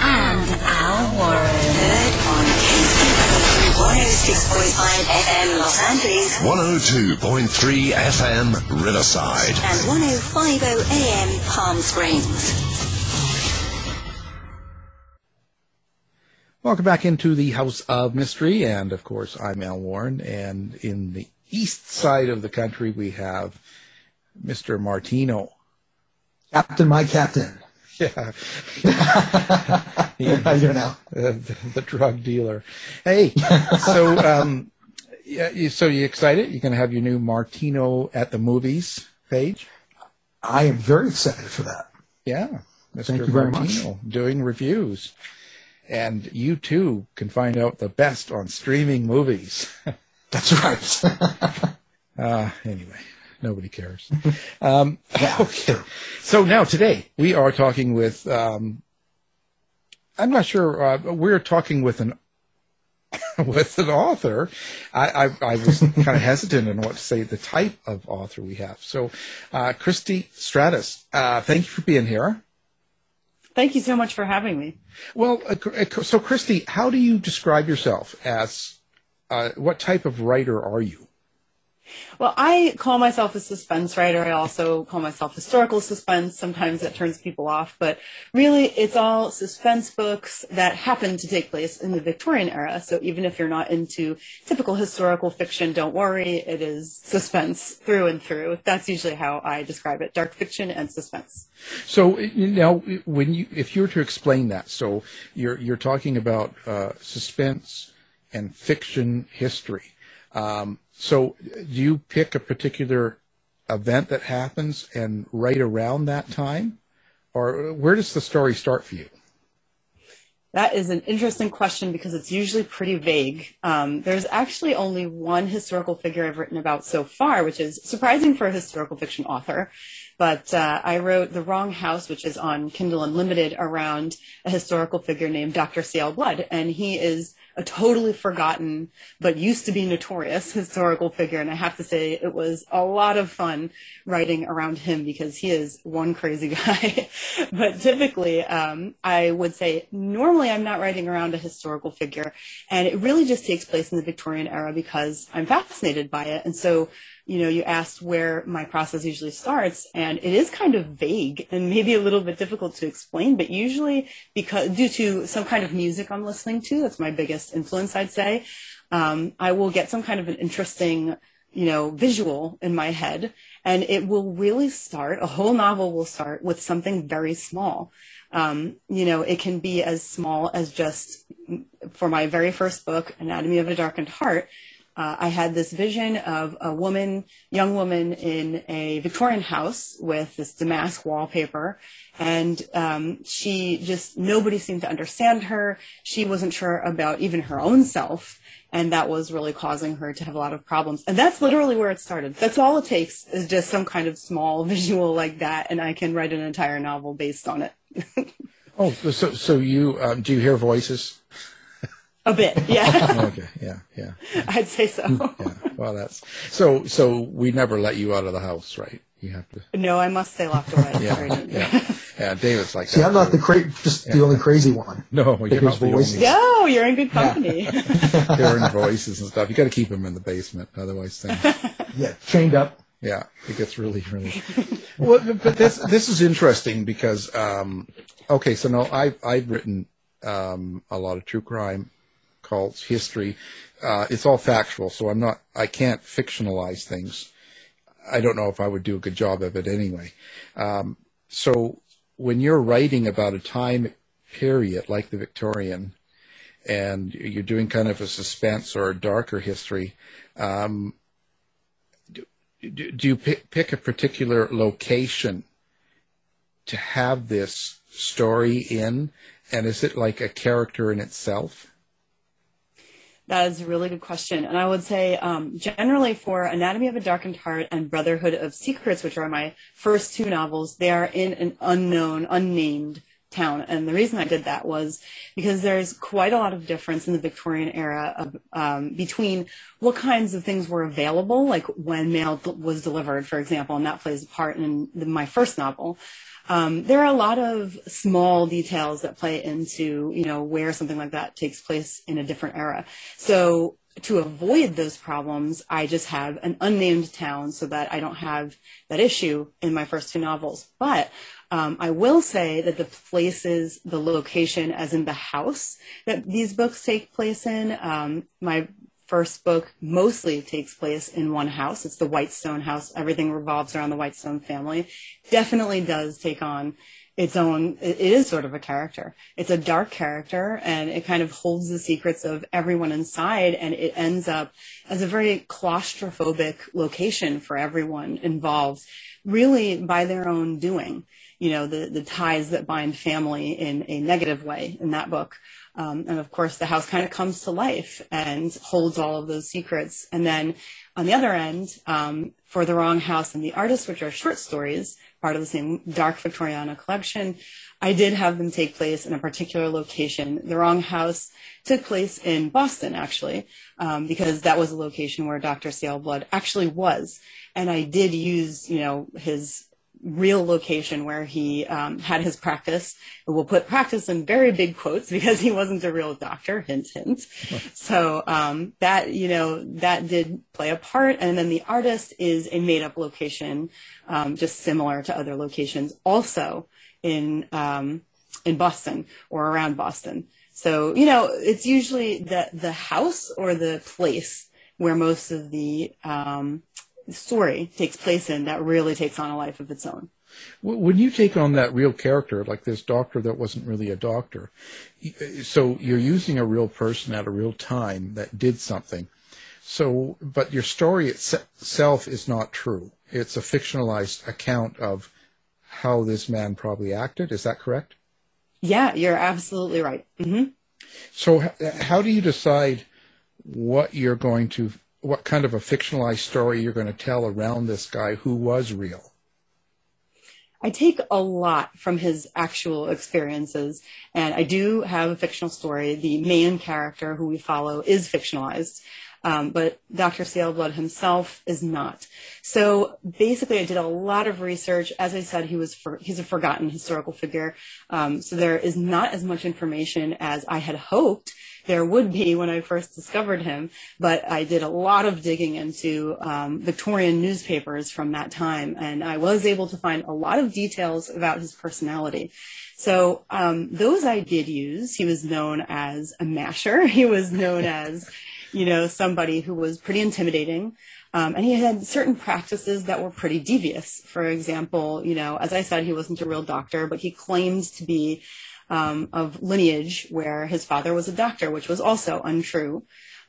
and Al Warren. Heard on KCO 106.5 FM Los Angeles 102.3 FM Riverside. and 1050 AM Palm Springs. Welcome back into the House of Mystery, and of course, I'm Al Warren. And in the east side of the country, we have Mr. Martino. Captain, my captain. Yeah, How you doing now? uh, the, the drug dealer. Hey, so um, yeah, you, so you excited? You're going to have your new Martino at the movies page? I am very excited for that. Yeah, Mr. Thank you very much. Martino doing reviews, and you too can find out the best on streaming movies. That's right. Uh, anyway, nobody cares. um, okay. So now today we are talking with, um, I'm not sure, uh, we're talking with an, with an author. I, I, I was kind of hesitant in what to say the type of author we have. So, uh, Christy Stratus, uh, thank you for being here. Thank you so much for having me. Well, uh, uh, so Christy, how do you describe yourself as, uh, what type of writer are you? Well, I call myself a suspense writer. I also call myself historical suspense. Sometimes that turns people off, but really it's all suspense books that happen to take place in the Victorian era. So even if you're not into typical historical fiction, don't worry. It is suspense through and through. That's usually how I describe it. Dark fiction and suspense. So now when you if you were to explain that, so you're you're talking about uh, suspense and fiction history. Um, so do you pick a particular event that happens and write around that time, or where does the story start for you? That is an interesting question because it's usually pretty vague. Um, there's actually only one historical figure I've written about so far, which is surprising for a historical fiction author. But uh, I wrote The Wrong House, which is on Kindle Unlimited, around a historical figure named Dr. C.L. Blood. And he is a totally forgotten, but used to be notorious historical figure. And I have to say, it was a lot of fun writing around him because he is one crazy guy. but typically, um, I would say normally I'm not writing around a historical figure. And it really just takes place in the Victorian era because I'm fascinated by it. And so you know, you asked where my process usually starts, and it is kind of vague and maybe a little bit difficult to explain, but usually because due to some kind of music I'm listening to, that's my biggest influence, I'd say. Um, I will get some kind of an interesting, you know, visual in my head, and it will really start. A whole novel will start with something very small. Um, you know, it can be as small as just for my very first book, Anatomy of a Darkened Heart uh, I had this vision of a woman, young woman in a Victorian house with this damask wallpaper. And um, she just, nobody seemed to understand her. She wasn't sure about even her own self. And that was really causing her to have a lot of problems. And that's literally where it started. That's all it takes is just some kind of small visual like that. And I can write an entire novel based on it. oh, so, so you, um, do you hear voices? A bit, yeah. okay, yeah, yeah. I'd say so. yeah. Well, that's so. So we never let you out of the house, right? You have to. No, I must stay locked away. yeah, yeah, yeah. David's like. See, I'm not the cra- just yeah. the only crazy one. No, you're not the only. No, you're in good company. Yeah. Hearing voices and stuff. You got to keep them in the basement, otherwise things. yeah, chained up. Yeah, it gets really, really. well, but this this is interesting because um, okay, so no, I've I've written um, a lot of true crime cults, history. Uh, it's all factual, so I'm not, I can't fictionalize things. I don't know if I would do a good job of it anyway. Um, so when you're writing about a time period like the Victorian, and you're doing kind of a suspense or a darker history, um, do, do, you pick, pick a particular location to have this story in? And is it like a character in itself? That is a really good question. And I would say, um, generally for Anatomy of a Darkened Heart and Brotherhood of Secrets, which are my first two novels, they are in an unknown, unnamed town. And the reason I did that was because there's quite a lot of difference in the Victorian era of, um, between what kinds of things were available, like when mail was delivered, for example, and that plays a part in the, my first novel. Um, there are a lot of small details that play into, you know, where something like that takes place in a different era. So to avoid those problems, I just have an unnamed town so that I don't have that issue in my first two novels. But um, I will say that the places, the location, as in the house that these books take place in, um, my first book mostly takes place in one house. It's the Whitestone house. Everything revolves around the Whitestone family. Definitely does take on its own, it is sort of a character. It's a dark character and it kind of holds the secrets of everyone inside and it ends up as a very claustrophobic location for everyone involved, really by their own doing. You know, the, the ties that bind family in a negative way in that book. Um, and of course, the house kind of comes to life and holds all of those secrets. And then on the other end, um, for The Wrong House and The Artist, which are short stories, part of the same Dark Victoriana collection, I did have them take place in a particular location. The Wrong House took place in Boston, actually, um, because that was a location where Dr. C.L. Blood actually was. And I did use, you know, his real location where he um, had his practice. We'll put practice in very big quotes because he wasn't a real doctor. Hint, hint. so um, that you know that did play a part. And then the artist is a made-up location, um, just similar to other locations, also in um, in Boston or around Boston. So you know it's usually the the house or the place where most of the um, story takes place in that really takes on a life of its own. When you take on that real character, like this doctor that wasn't really a doctor, so you're using a real person at a real time that did something. So, but your story itself is not true. It's a fictionalized account of how this man probably acted. Is that correct? Yeah, you're absolutely right. Mm-hmm. So, how do you decide what you're going to what kind of a fictionalized story you're going to tell around this guy who was real. I take a lot from his actual experiences, and I do have a fictional story. The main character who we follow is fictionalized, um, but Dr. Blood himself is not. So basically, I did a lot of research. As I said, he was for, he's a forgotten historical figure, um, so there is not as much information as I had hoped there would be when I first discovered him, but I did a lot of digging into um, Victorian newspapers from that time, and I was able to find a lot of details about his personality. So um, those I did use. He was known as a masher. He was known as, you know, somebody who was pretty intimidating. Um, and he had certain practices that were pretty devious. For example, you know, as I said, he wasn't a real doctor, but he claimed to be um, of lineage where his father was a doctor, which was also untrue.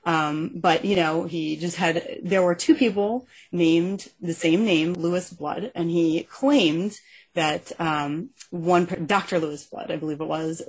Um, but you know, he just had. There were two people named the same name, Lewis Blood, and he claimed that um, one Dr. Lewis Blood, I believe it was,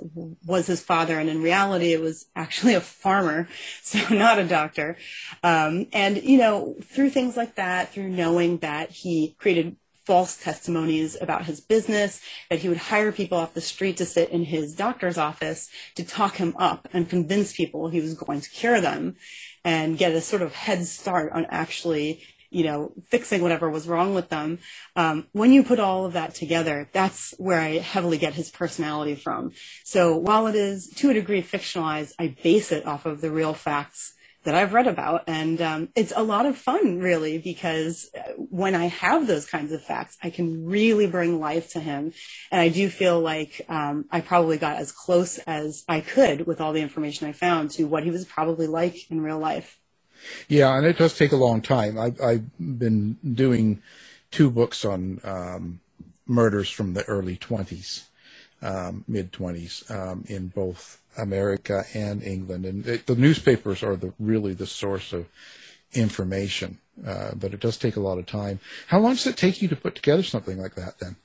was his father, and in reality, it was actually a farmer, so not a doctor. Um, and you know, through things like that, through knowing that he created false testimonies about his business, that he would hire people off the street to sit in his doctor's office to talk him up and convince people he was going to cure them and get a sort of head start on actually you know, fixing whatever was wrong with them. Um, when you put all of that together, that's where I heavily get his personality from. So while it is to a degree fictionalized, I base it off of the real facts that I've read about. And um, it's a lot of fun, really, because uh, when I have those kinds of facts, I can really bring life to him. And I do feel like um, I probably got as close as I could with all the information I found to what he was probably like in real life. Yeah, and it does take a long time. I, I've been doing two books on um, murders from the early 20s, um, mid 20s, um, in both America and England. And it, the newspapers are the, really the source of information, uh, but it does take a lot of time. How long does it take you to put together something like that then?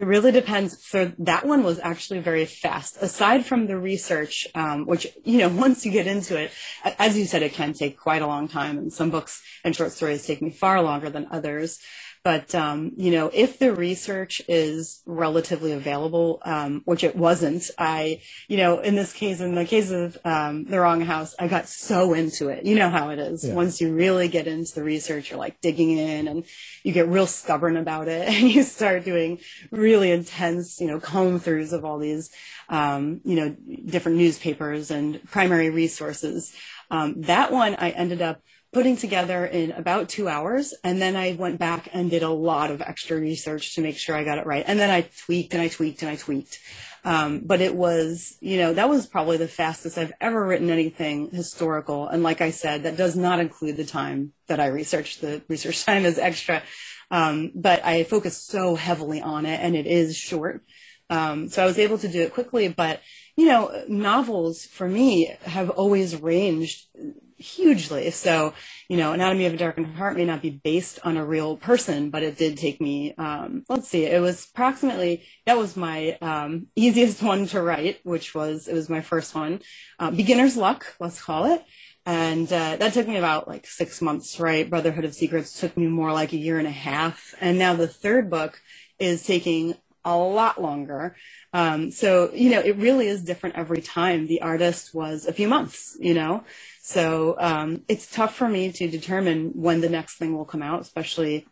It really depends. So that one was actually very fast. Aside from the research, um, which you know, once you get into it, as you said, it can take quite a long time, and some books and short stories take me far longer than others. But um, you know, if the research is relatively available, um, which it wasn't, I, you know, in this case, in the case of um, the wrong house, I got so into it. You know how it is. Yeah. Once you really get into the research, you're like digging in, and you get real stubborn about it, and you start doing really intense, you know, comb throughs of all these, um, you know, different newspapers and primary resources. Um, that one I ended up putting together in about two hours. And then I went back and did a lot of extra research to make sure I got it right. And then I tweaked and I tweaked and I tweaked. Um, but it was, you know, that was probably the fastest I've ever written anything historical. And like I said, that does not include the time that I researched. The research time is extra. Um, but I focused so heavily on it and it is short. Um, so I was able to do it quickly, but you know, novels for me have always ranged hugely. So, you know, Anatomy of a Darkened Heart may not be based on a real person, but it did take me, um, let's see, it was approximately, that was my um, easiest one to write, which was, it was my first one. Uh, Beginner's Luck, let's call it. And uh, that took me about like six months, right? Brotherhood of Secrets took me more like a year and a half. And now the third book is taking a lot longer. Um, so, you know, it really is different every time. The artist was a few months, you know? So um, it's tough for me to determine when the next thing will come out, especially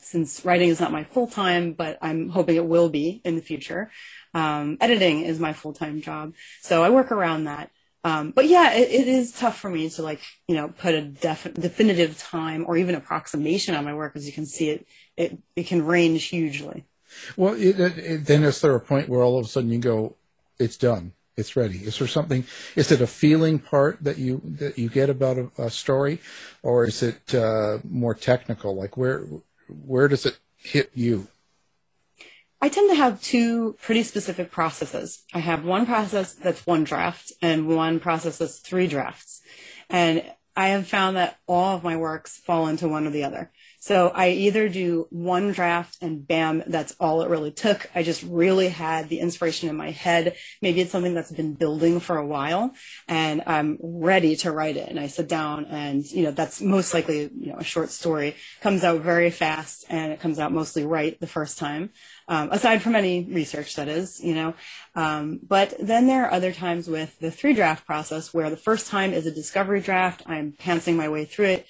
since writing is not my full time, but I'm hoping it will be in the future. Um, editing is my full time job, so I work around that. Um, but yeah, it, it is tough for me to like you know put a def- definitive time or even approximation on my work. As you can see, it it it can range hugely. Well, it, it, then is there a point where all of a sudden you go, it's done? it's ready. Is there something? Is it a feeling part that you that you get about a, a story, or is it uh, more technical? Like where where does it hit you? I tend to have two pretty specific processes. I have one process that's one draft, and one process that's three drafts, and I have found that all of my works fall into one or the other. So I either do one draft and bam, that's all it really took. I just really had the inspiration in my head. Maybe it's something that's been building for a while and I'm ready to write it. And I sit down and, you know, that's most likely, you know, a short story comes out very fast and it comes out mostly right the first time. Um, aside from any research that is, you know. Um, but then there are other times with the three draft process where the first time is a discovery draft. I'm pantsing my way through it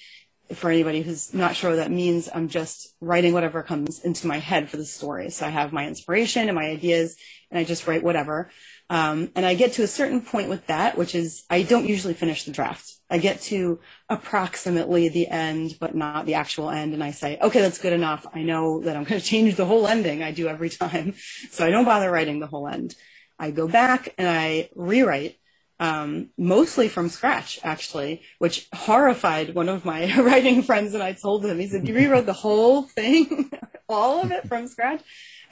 for anybody who's not sure what that means, I'm just writing whatever comes into my head for the story. So I have my inspiration and my ideas, and I just write whatever. Um, and I get to a certain point with that, which is I don't usually finish the draft. I get to approximately the end, but not the actual end, and I say, okay, that's good enough. I know that I'm going to change the whole ending. I do every time, so I don't bother writing the whole end. I go back and I rewrite um, mostly from scratch, actually, which horrified one of my writing friends. And I told him, he said, "You rewrote the whole thing, all of it from scratch,"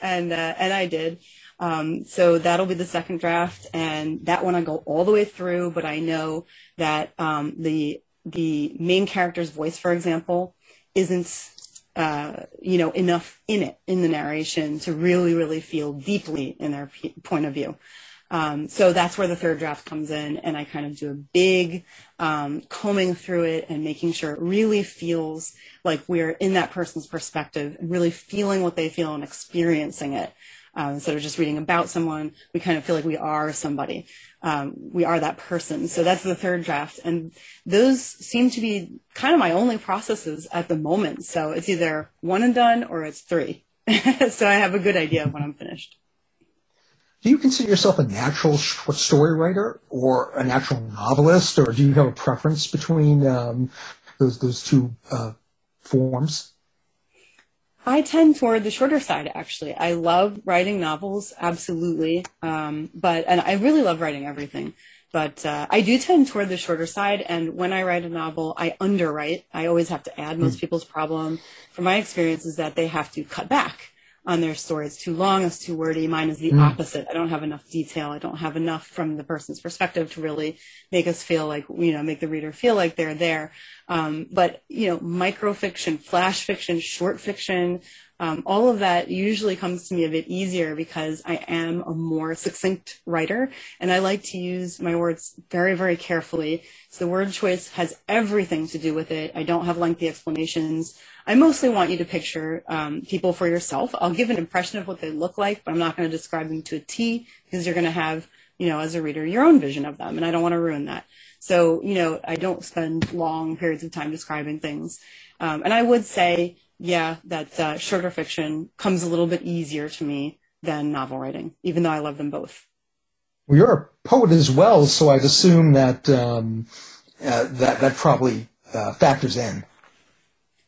and uh, and I did. Um, so that'll be the second draft, and that one I go all the way through. But I know that um, the the main character's voice, for example, isn't uh, you know enough in it in the narration to really really feel deeply in their p- point of view. Um, so that's where the third draft comes in, and I kind of do a big um, combing through it and making sure it really feels like we're in that person's perspective and really feeling what they feel and experiencing it. Um, instead of just reading about someone, we kind of feel like we are somebody. Um, we are that person. So that's the third draft. And those seem to be kind of my only processes at the moment. So it's either one and done or it's three. so I have a good idea of when I'm finished. Do you consider yourself a natural short story writer or a natural novelist, or do you have a preference between um, those those two uh, forms? I tend toward the shorter side, actually. I love writing novels, absolutely. Um, but, and I really love writing everything. But uh, I do tend toward the shorter side. And when I write a novel, I underwrite. I always have to add. Most mm. people's problem, from my experience, is that they have to cut back on their story. It's too long, it's too wordy. Mine is the mm. opposite. I don't have enough detail. I don't have enough from the person's perspective to really make us feel like, you know, make the reader feel like they're there. Um, but, you know, microfiction, flash fiction, short fiction, um, all of that usually comes to me a bit easier because I am a more succinct writer and I like to use my words very, very carefully. So the word choice has everything to do with it. I don't have lengthy explanations. I mostly want you to picture um, people for yourself. I'll give an impression of what they look like, but I'm not going to describe them to a T because you're going to have, you know, as a reader, your own vision of them, and I don't want to ruin that. So, you know, I don't spend long periods of time describing things. Um, and I would say, yeah, that uh, shorter fiction comes a little bit easier to me than novel writing, even though I love them both. Well, you're a poet as well, so I'd assume that um, uh, that that probably uh, factors in.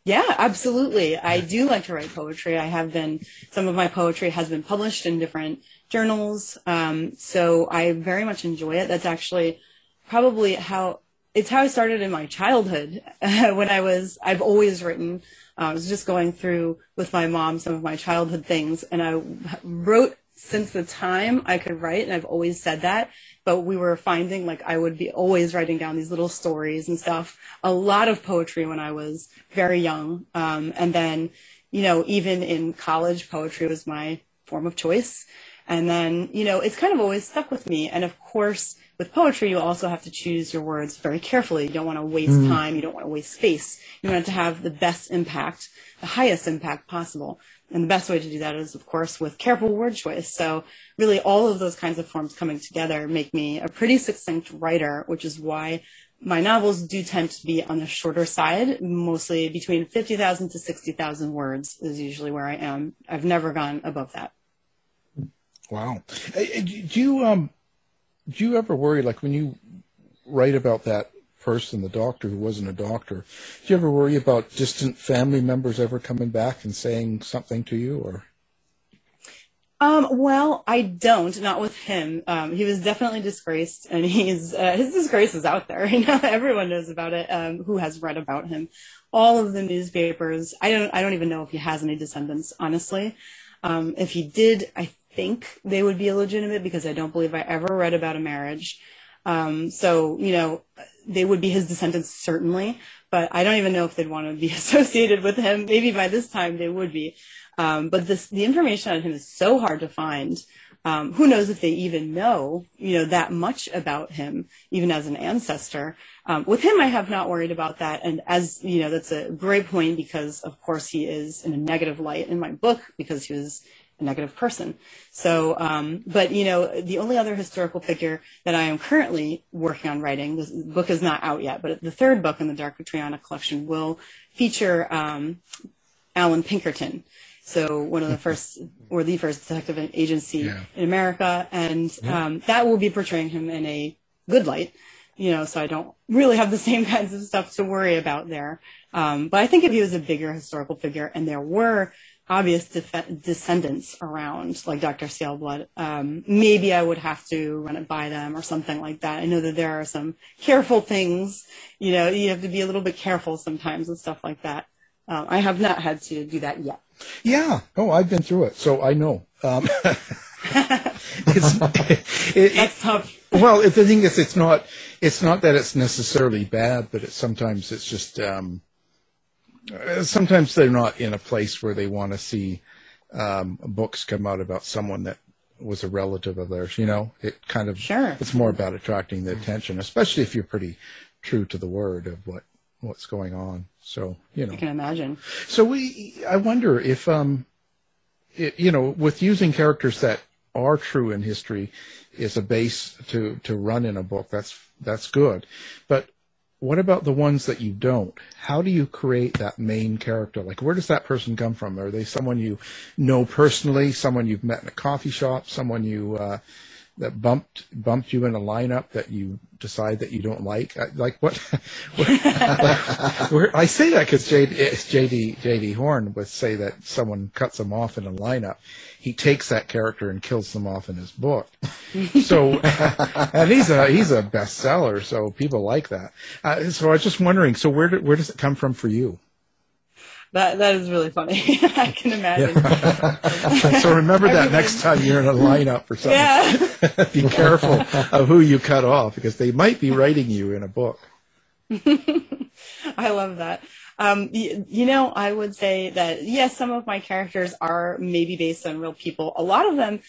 Yeah, absolutely. I do like to write poetry. I have been, some of my poetry has been published in different journals. Um, so I very much enjoy it. That's actually probably how, it's how I started in my childhood when I was, I've always written. Uh, I was just going through with my mom some of my childhood things and I wrote since the time I could write, and I've always said that, but we were finding like I would be always writing down these little stories and stuff, a lot of poetry when I was very young. Um, and then, you know, even in college, poetry was my form of choice. And then, you know, it's kind of always stuck with me. And of course, with poetry, you also have to choose your words very carefully. You don't want to waste mm. time. You don't want to waste space. You want it to have the best impact, the highest impact possible. And the best way to do that is, of course, with careful word choice. So really all of those kinds of forms coming together make me a pretty succinct writer, which is why my novels do tend to be on the shorter side, mostly between 50,000 to 60,000 words is usually where I am. I've never gone above that. Wow. Do you, um, do you ever worry, like when you write about that person, the doctor who wasn't a doctor. Do you ever worry about distant family members ever coming back and saying something to you, or? Um, well, I don't, not with him. Um, he was definitely disgraced, and he's uh, his disgrace is out there. You know, everyone knows about it. Um, who has read about him? All of the newspapers. I don't. I don't even know if he has any descendants. Honestly, um, if he did, I think they would be illegitimate because I don't believe I ever read about a marriage. Um, so, you know, they would be his descendants certainly, but I don't even know if they'd want to be associated with him. Maybe by this time they would be. Um, but this, the information on him is so hard to find. Um, who knows if they even know, you know, that much about him, even as an ancestor. Um, with him, I have not worried about that. And as, you know, that's a great point because, of course, he is in a negative light in my book because he was negative person. So, um, but you know, the only other historical figure that I am currently working on writing, this book is not out yet, but the third book in the Dark Victoriana collection will feature um, Allan Pinkerton. So one of the first, or the first detective agency yeah. in America, and um, that will be portraying him in a good light. You know, so I don't really have the same kinds of stuff to worry about there. Um, but I think if he was a bigger historical figure, and there were obvious def- descendants around, like Dr. C.L. Blood, um, maybe I would have to run it by them or something like that. I know that there are some careful things, you know, you have to be a little bit careful sometimes and stuff like that. Um, I have not had to do that yet. Yeah. Oh, I've been through it, so I know. Um, it's, it, That's tough. well, the thing is, it's not. It's not that it's necessarily bad, but it's sometimes it's just. Um, sometimes they're not in a place where they want to see um, books come out about someone that was a relative of theirs. You know, it kind of. Sure. It's more about attracting the attention, especially if you're pretty true to the word of what what's going on. So you know. I can imagine. So we, I wonder if, um, it, you know, with using characters that are true in history is a base to to run in a book. That's that's good, but what about the ones that you don't? How do you create that main character? Like, where does that person come from? Are they someone you know personally? Someone you've met in a coffee shop? Someone you uh, that bumped bumped you in a lineup that you decide that you don't like? I- Like what? like, where, I say that because JD JD Horn would say that someone cuts him off in a lineup. He takes that character and kills them off in his book. So, and he's a he's a bestseller, so people like that. Uh, so I was just wondering, so where do, where does it come from for you? That that is really funny. I can imagine. so remember that next time you're in a lineup or something. Yeah. Be careful of who you cut off because they might be writing you in a book. I love that. Um, y- you know, I would say that yes, some of my characters are maybe based on real people. A lot of them,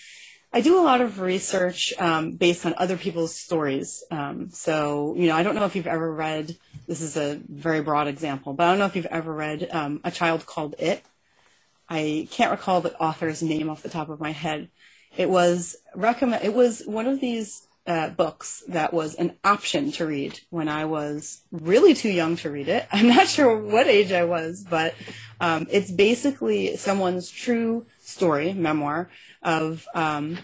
I do a lot of research um, based on other people's stories. Um, so, you know, I don't know if you've ever read. This is a very broad example, but I don't know if you've ever read um, A Child Called It. I can't recall the author's name off the top of my head. It was recommend. It was one of these uh, books that was an option to read when I was really too young to read it. I'm not sure what age I was, but um, it's basically someone's true story, memoir of um,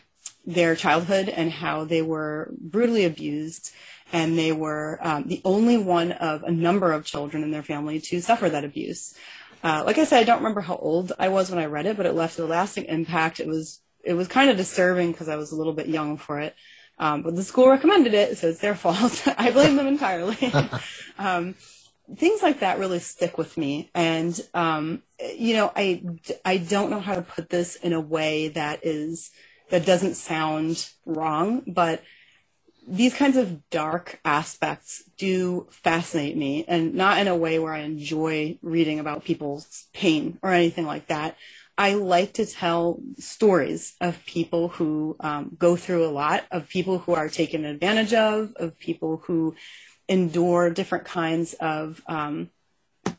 their childhood and how they were brutally abused. And they were um, the only one of a number of children in their family to suffer that abuse. Uh, like I said, I don't remember how old I was when I read it, but it left a lasting impact. It was it was kind of disturbing because I was a little bit young for it. Um, but the school recommended it, so it's their fault. I blame them entirely. um, things like that really stick with me, and um, you know, I I don't know how to put this in a way that is that doesn't sound wrong, but these kinds of dark aspects do fascinate me and not in a way where I enjoy reading about people's pain or anything like that. I like to tell stories of people who um, go through a lot, of people who are taken advantage of, of people who endure different kinds of um,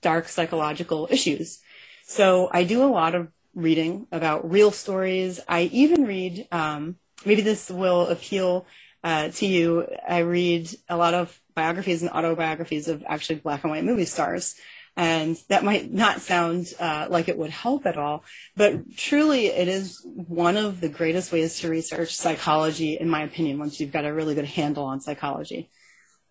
dark psychological issues. So I do a lot of reading about real stories. I even read, um, maybe this will appeal uh, to you. I read a lot of biographies and autobiographies of actually black and white movie stars. And that might not sound uh, like it would help at all, but truly it is one of the greatest ways to research psychology, in my opinion, once you've got a really good handle on psychology.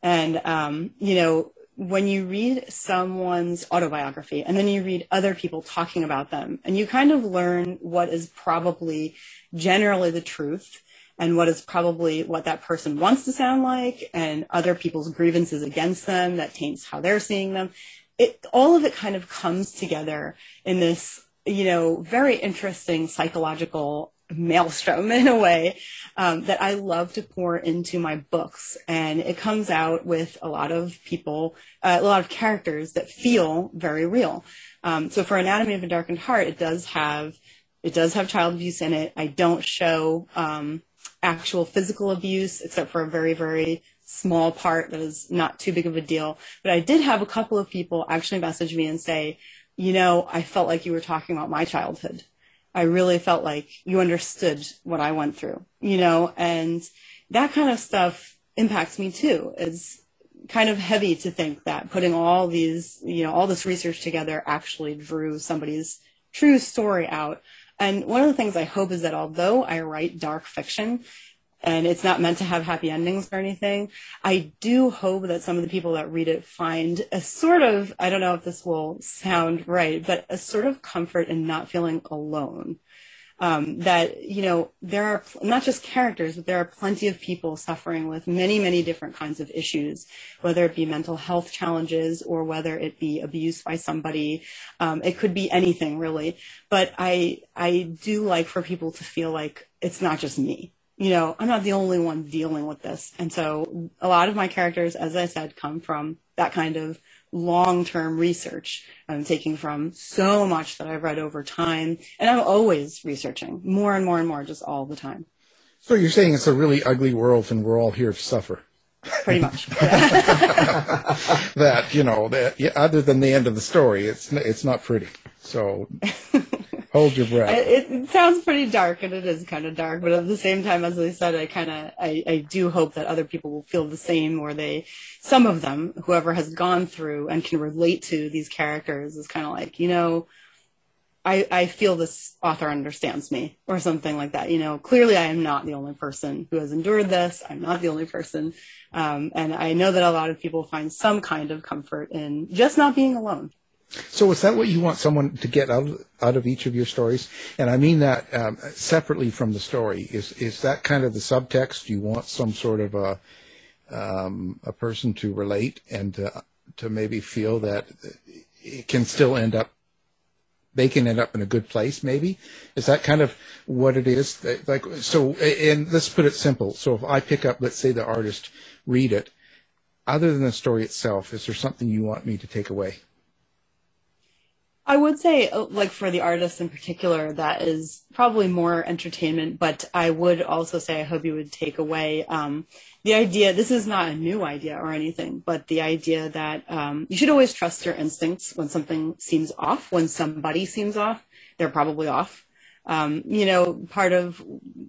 And, um, you know, when you read someone's autobiography and then you read other people talking about them and you kind of learn what is probably generally the truth and what is probably what that person wants to sound like and other people's grievances against them that taints how they're seeing them. It, all of it kind of comes together in this, you know, very interesting psychological maelstrom in a way um, that I love to pour into my books. And it comes out with a lot of people, uh, a lot of characters that feel very real. Um, so for Anatomy of a Darkened Heart, it does have, it does have child abuse in it. I don't show, um, actual physical abuse except for a very, very small part that is not too big of a deal. But I did have a couple of people actually message me and say, you know, I felt like you were talking about my childhood. I really felt like you understood what I went through, you know, and that kind of stuff impacts me too. It's kind of heavy to think that putting all these, you know, all this research together actually drew somebody's true story out. And one of the things I hope is that although I write dark fiction, and it's not meant to have happy endings or anything. I do hope that some of the people that read it find a sort of, I don't know if this will sound right, but a sort of comfort in not feeling alone. Um, that you know there are not just characters, but there are plenty of people suffering with many, many different kinds of issues, whether it be mental health challenges or whether it be abuse by somebody. Um, it could be anything really. But I I do like for people to feel like it's not just me you know, I'm not the only one dealing with this. And so a lot of my characters, as I said, come from that kind of long-term research I'm taking from so much that I've read over time. And I'm always researching more and more and more, just all the time. So you're saying it's a really ugly world and we're all here to suffer. Pretty much. that, you know, that yeah, other than the end of the story, it's, it's not pretty. So Hold your breath. It, it, sounds pretty dark, and it is kind of dark. But at the same time, as I said, I kind of I, I do hope that other people will feel the same, or they, some of them, whoever has gone through and can relate to these characters, is kind of like you know. I, I feel this author understands me or something like that. You know, clearly I am not the only person who has endured this. I'm not the only person. Um, and I know that a lot of people find some kind of comfort in just not being alone. So is that what you want someone to get out of, out of each of your stories? And I mean that um, separately from the story. Is is that kind of the subtext? You want some sort of a um, a person to relate and to, to maybe feel that it can still end up they can end up in a good place maybe is that kind of what it is like so and let's put it simple so if i pick up let's say the artist read it other than the story itself is there something you want me to take away I would say, uh, like for the artists in particular, that is probably more entertainment. But I would also say, I hope you would take away um, the idea. This is not a new idea or anything, but the idea that um, you should always trust your instincts when something seems off. When somebody seems off, they're probably off. Um, you know, part of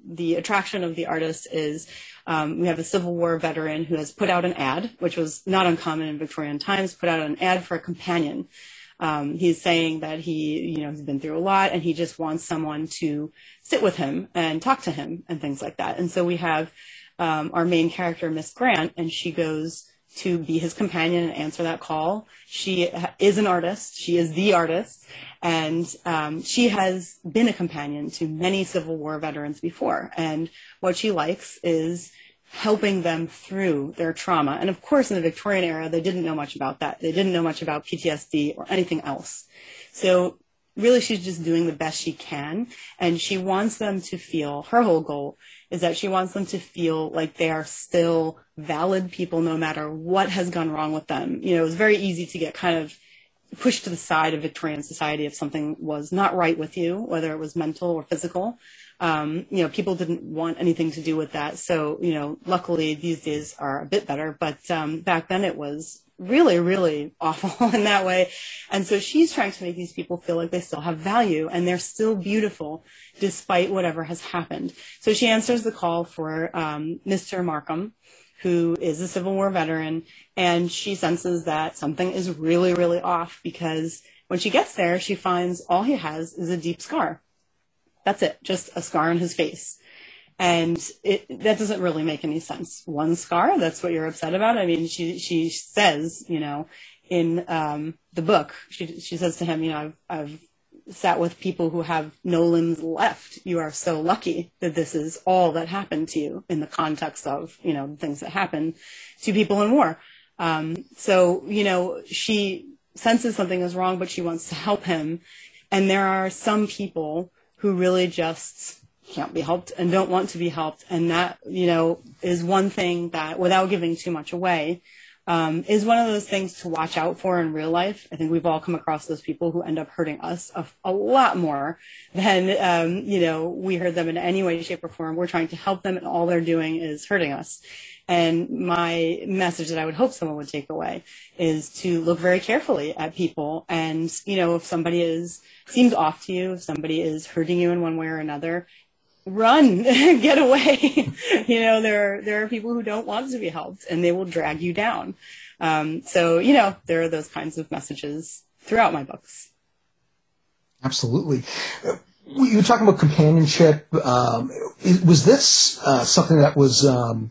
the attraction of the artist is um, we have a Civil War veteran who has put out an ad, which was not uncommon in Victorian times, put out an ad for a companion. Um, he's saying that he, you know, he's been through a lot and he just wants someone to sit with him and talk to him and things like that. And so we have um, our main character, Miss Grant, and she goes to be his companion and answer that call. She is an artist. She is the artist. And um, she has been a companion to many Civil War veterans before. And what she likes is helping them through their trauma. And of course, in the Victorian era, they didn't know much about that. They didn't know much about PTSD or anything else. So really, she's just doing the best she can. And she wants them to feel, her whole goal is that she wants them to feel like they are still valid people no matter what has gone wrong with them. You know, it was very easy to get kind of pushed to the side of Victorian society if something was not right with you, whether it was mental or physical um, you know, people didn't want anything to do with that. So, you know, luckily these days are a bit better, but um, back then it was really, really awful in that way. And so she's trying to make these people feel like they still have value and they're still beautiful despite whatever has happened. So she answers the call for um, Mr. Markham, who is a Civil War veteran, and she senses that something is really, really off because when she gets there, she finds all he has is a deep scar that's it, just a scar on his face. And it, that doesn't really make any sense. One scar, that's what you're upset about. I mean, she, she says, you know, in, um, the book, she, she says to him, you know, I've, I've sat with people who have no limbs left. You are so lucky that this is all that happened to you in the context of, you know, things that happen to people in war. Um, so, you know, she senses something is wrong, but she wants to help him. And there are some people who really just can't be helped and don't want to be helped. And that, you know, is one thing that, without giving too much away, um, is one of those things to watch out for in real life. I think we've all come across those people who end up hurting us a, a lot more than, um, you know, we hurt them in any way, shape, or form. We're trying to help them, and all they're doing is hurting us. And my message that I would hope someone would take away is to look very carefully at people. And, you know, if somebody is, seems off to you, if somebody is hurting you in one way or another, run, get away. you know, there are, there are people who don't want to be helped and they will drag you down. Um, so, you know, there are those kinds of messages throughout my books. Absolutely. You were talking about companionship. Um, was this uh, something that was um,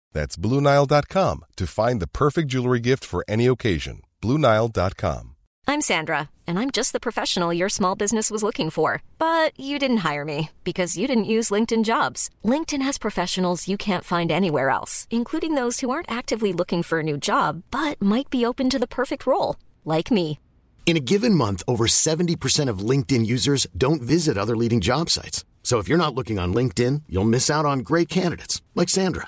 That's BlueNile.com to find the perfect jewelry gift for any occasion. BlueNile.com. I'm Sandra, and I'm just the professional your small business was looking for. But you didn't hire me because you didn't use LinkedIn jobs. LinkedIn has professionals you can't find anywhere else, including those who aren't actively looking for a new job but might be open to the perfect role, like me. In a given month, over 70% of LinkedIn users don't visit other leading job sites. So if you're not looking on LinkedIn, you'll miss out on great candidates like Sandra.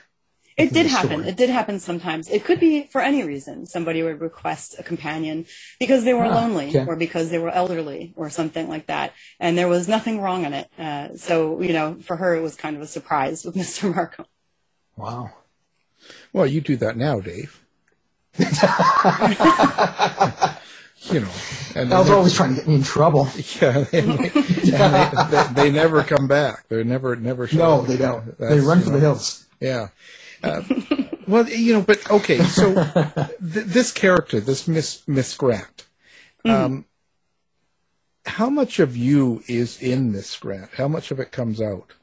It did happen. story? It did happen sometimes. It could be for any reason. Somebody would request a companion because they were Ah, lonely okay. or because they were elderly or something like that. And there was nothing wrong in it. Uh, so, you know, for her, it was kind of a surprise with Mr. Markham. Wow. Well, you do that now, Dave. you know, and I was always trying to get me in trouble. Yeah, and they, and they, they, they never come back. They're never, never. show No, up. they don't. They run you for the hills. Yeah. Uh, well, you know, but okay. So th- this character, this Miss Miss Grant, um, how much of you is in Miss Grant? How much of it comes out?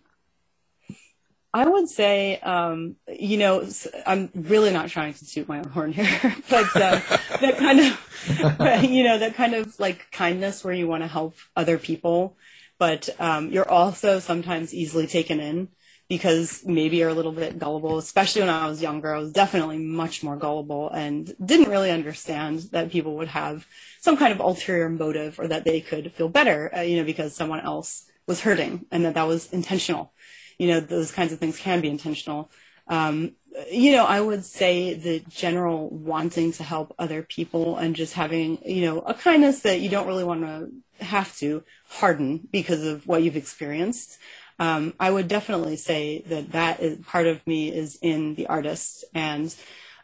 I would say, um, you know, I'm really not trying to toot my own horn here, but uh, that kind of, you know, that kind of like kindness where you want to help other people, but um, you're also sometimes easily taken in because maybe you're a little bit gullible. Especially when I was younger, I was definitely much more gullible and didn't really understand that people would have some kind of ulterior motive or that they could feel better, uh, you know, because someone else was hurting and that that was intentional you know, those kinds of things can be intentional. Um, you know, I would say the general wanting to help other people and just having, you know, a kindness that you don't really want to have to harden because of what you've experienced. Um, I would definitely say that that is part of me is in the artist and,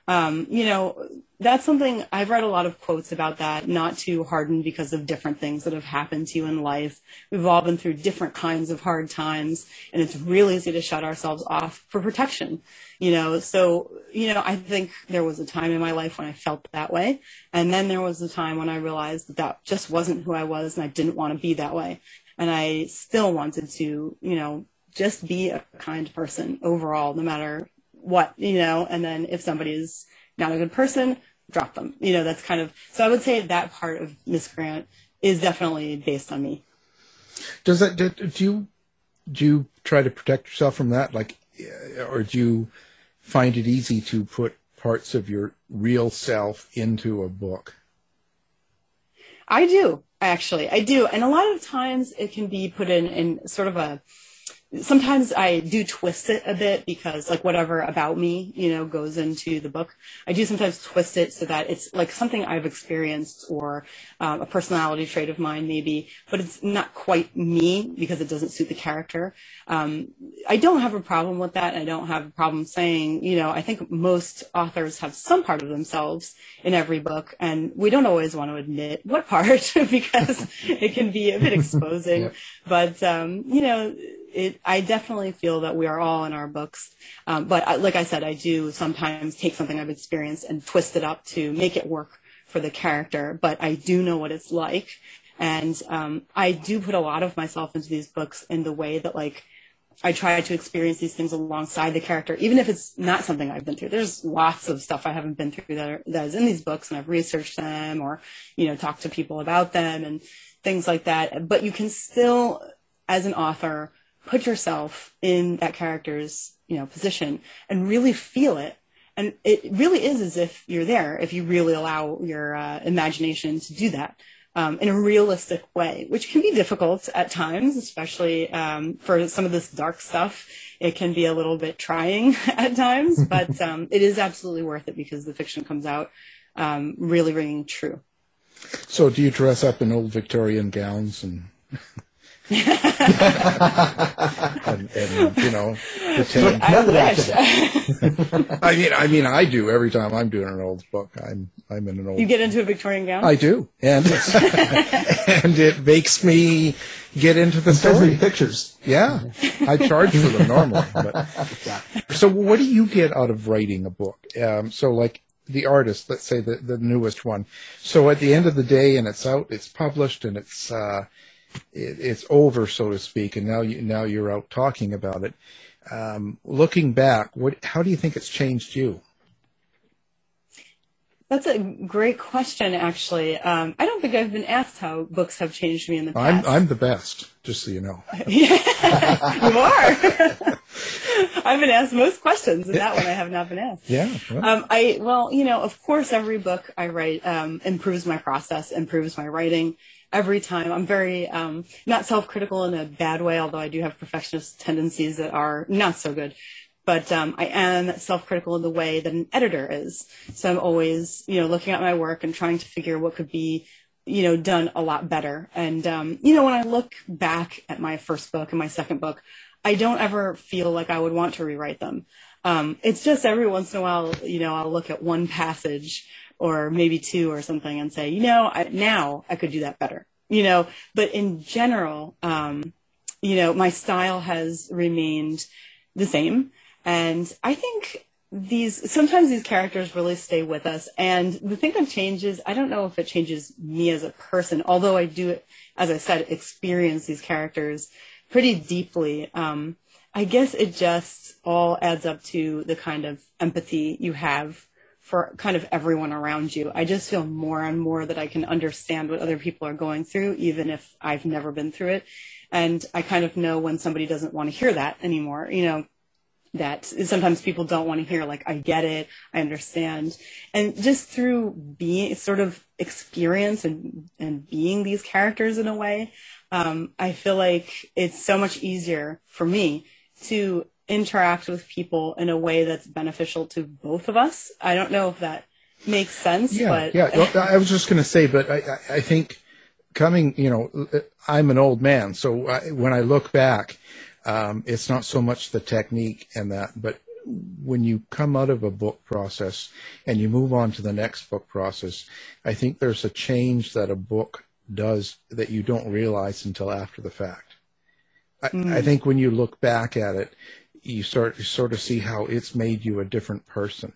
um, you know, that's something I've read a lot of quotes about that, not to harden because of different things that have happened to you in life. We've all been through different kinds of hard times and it's really easy to shut ourselves off for protection, you know? So, you know, I think there was a time in my life when I felt that way. And then there was a time when I realized that that just wasn't who I was and I didn't want to be that way. And I still wanted to, you know, just be a kind person overall, no matter what, you know, and then if somebody's not a good person, drop them. You know, that's kind of, so I would say that part of Miss Grant is definitely based on me. Does that do, do you do you try to protect yourself from that, like, or do you find it easy to put parts of your real self into a book? I do, actually. I do. And a lot of times it can be put in, in sort of a, sometimes I do twist it a bit because like whatever about me, you know, goes into the book. I do sometimes twist it so that it's like something I've experienced or um, a personality trait of mine maybe, but it's not quite me because it doesn't suit the character. Um, I don't have a problem with that. I don't have a problem saying, you know, I think most authors have some part of themselves in every book and we don't always want to admit what part because it can be a bit exposing, yeah. but, um, you know, it, I definitely feel that we are all in our books. Um, but I, like I said, I do sometimes take something I've experienced and twist it up to make it work for the character. But I do know what it's like. And um, I do put a lot of myself into these books in the way that, like, I try to experience these things alongside the character, even if it's not something I've been through. There's lots of stuff I haven't been through that, are, that is in these books, and I've researched them or, you know, talked to people about them and things like that. But you can still, as an author, put yourself in that character's you know position and really feel it. And it really is as if you're there if you really allow your uh, imagination to do that um, in a realistic way which can be difficult at times especially um, for some of this dark stuff. It can be a little bit trying at times but um, it is absolutely worth it because the fiction comes out um, really ringing true. So do you dress up in old victorian gowns and and, and, you know, pretend. I wish. I mean, I mean, I do every time I'm doing an old book. I'm I'm in an old. You get into a Victorian gown. I do, and and it makes me get into the story. Pictures. Yeah, I charge for them normally. But, so, what do you get out of writing a book? Um, so, like the artist, let's say the the newest one. So, at the end of the day, and it's out, it's published, and it's. Uh, it, it's over, so to speak, and now you now you're out talking about it. Um, looking back, what how do you think it's changed you? That's a great question, actually. Um, I don't think I've been asked how books have changed me in the past. I'm, I'm the best, just so you know. you are. I've been asked most questions, and that one I have not been asked. Yeah. Well. Um, I well, you know, of course, every book I write um, improves my process, improves my writing every time. I'm very um, not self-critical in a bad way, although I do have perfectionist tendencies that are not so good. But um, I am self-critical in the way that an editor is. So I'm always, you know, looking at my work and trying to figure what could be, you know, done a lot better. And um, you know, when I look back at my first book and my second book, I don't ever feel like I would want to rewrite them. Um, it's just every once in a while, you know, I'll look at one passage or maybe two or something and say, you know, I, now I could do that better, you know, but in general, um, you know, my style has remained the same. And I think these, sometimes these characters really stay with us. And the thing that changes, I don't know if it changes me as a person, although I do, as I said, experience these characters pretty deeply. Um, I guess it just all adds up to the kind of empathy you have for kind of everyone around you. I just feel more and more that I can understand what other people are going through, even if I've never been through it. And I kind of know when somebody doesn't want to hear that anymore, you know, that sometimes people don't want to hear, like, I get it, I understand. And just through being sort of experience and, and being these characters in a way, um, I feel like it's so much easier for me to interact with people in a way that's beneficial to both of us. I don't know if that makes sense. Yeah, but... yeah. Well, I was just going to say, but I, I think coming, you know, I'm an old man, so I, when I look back, um, it's not so much the technique and that, but when you come out of a book process and you move on to the next book process, I think there's a change that a book does that you don't realize until after the fact. I, mm. I think when you look back at it, you start you sort of see how it's made you a different person.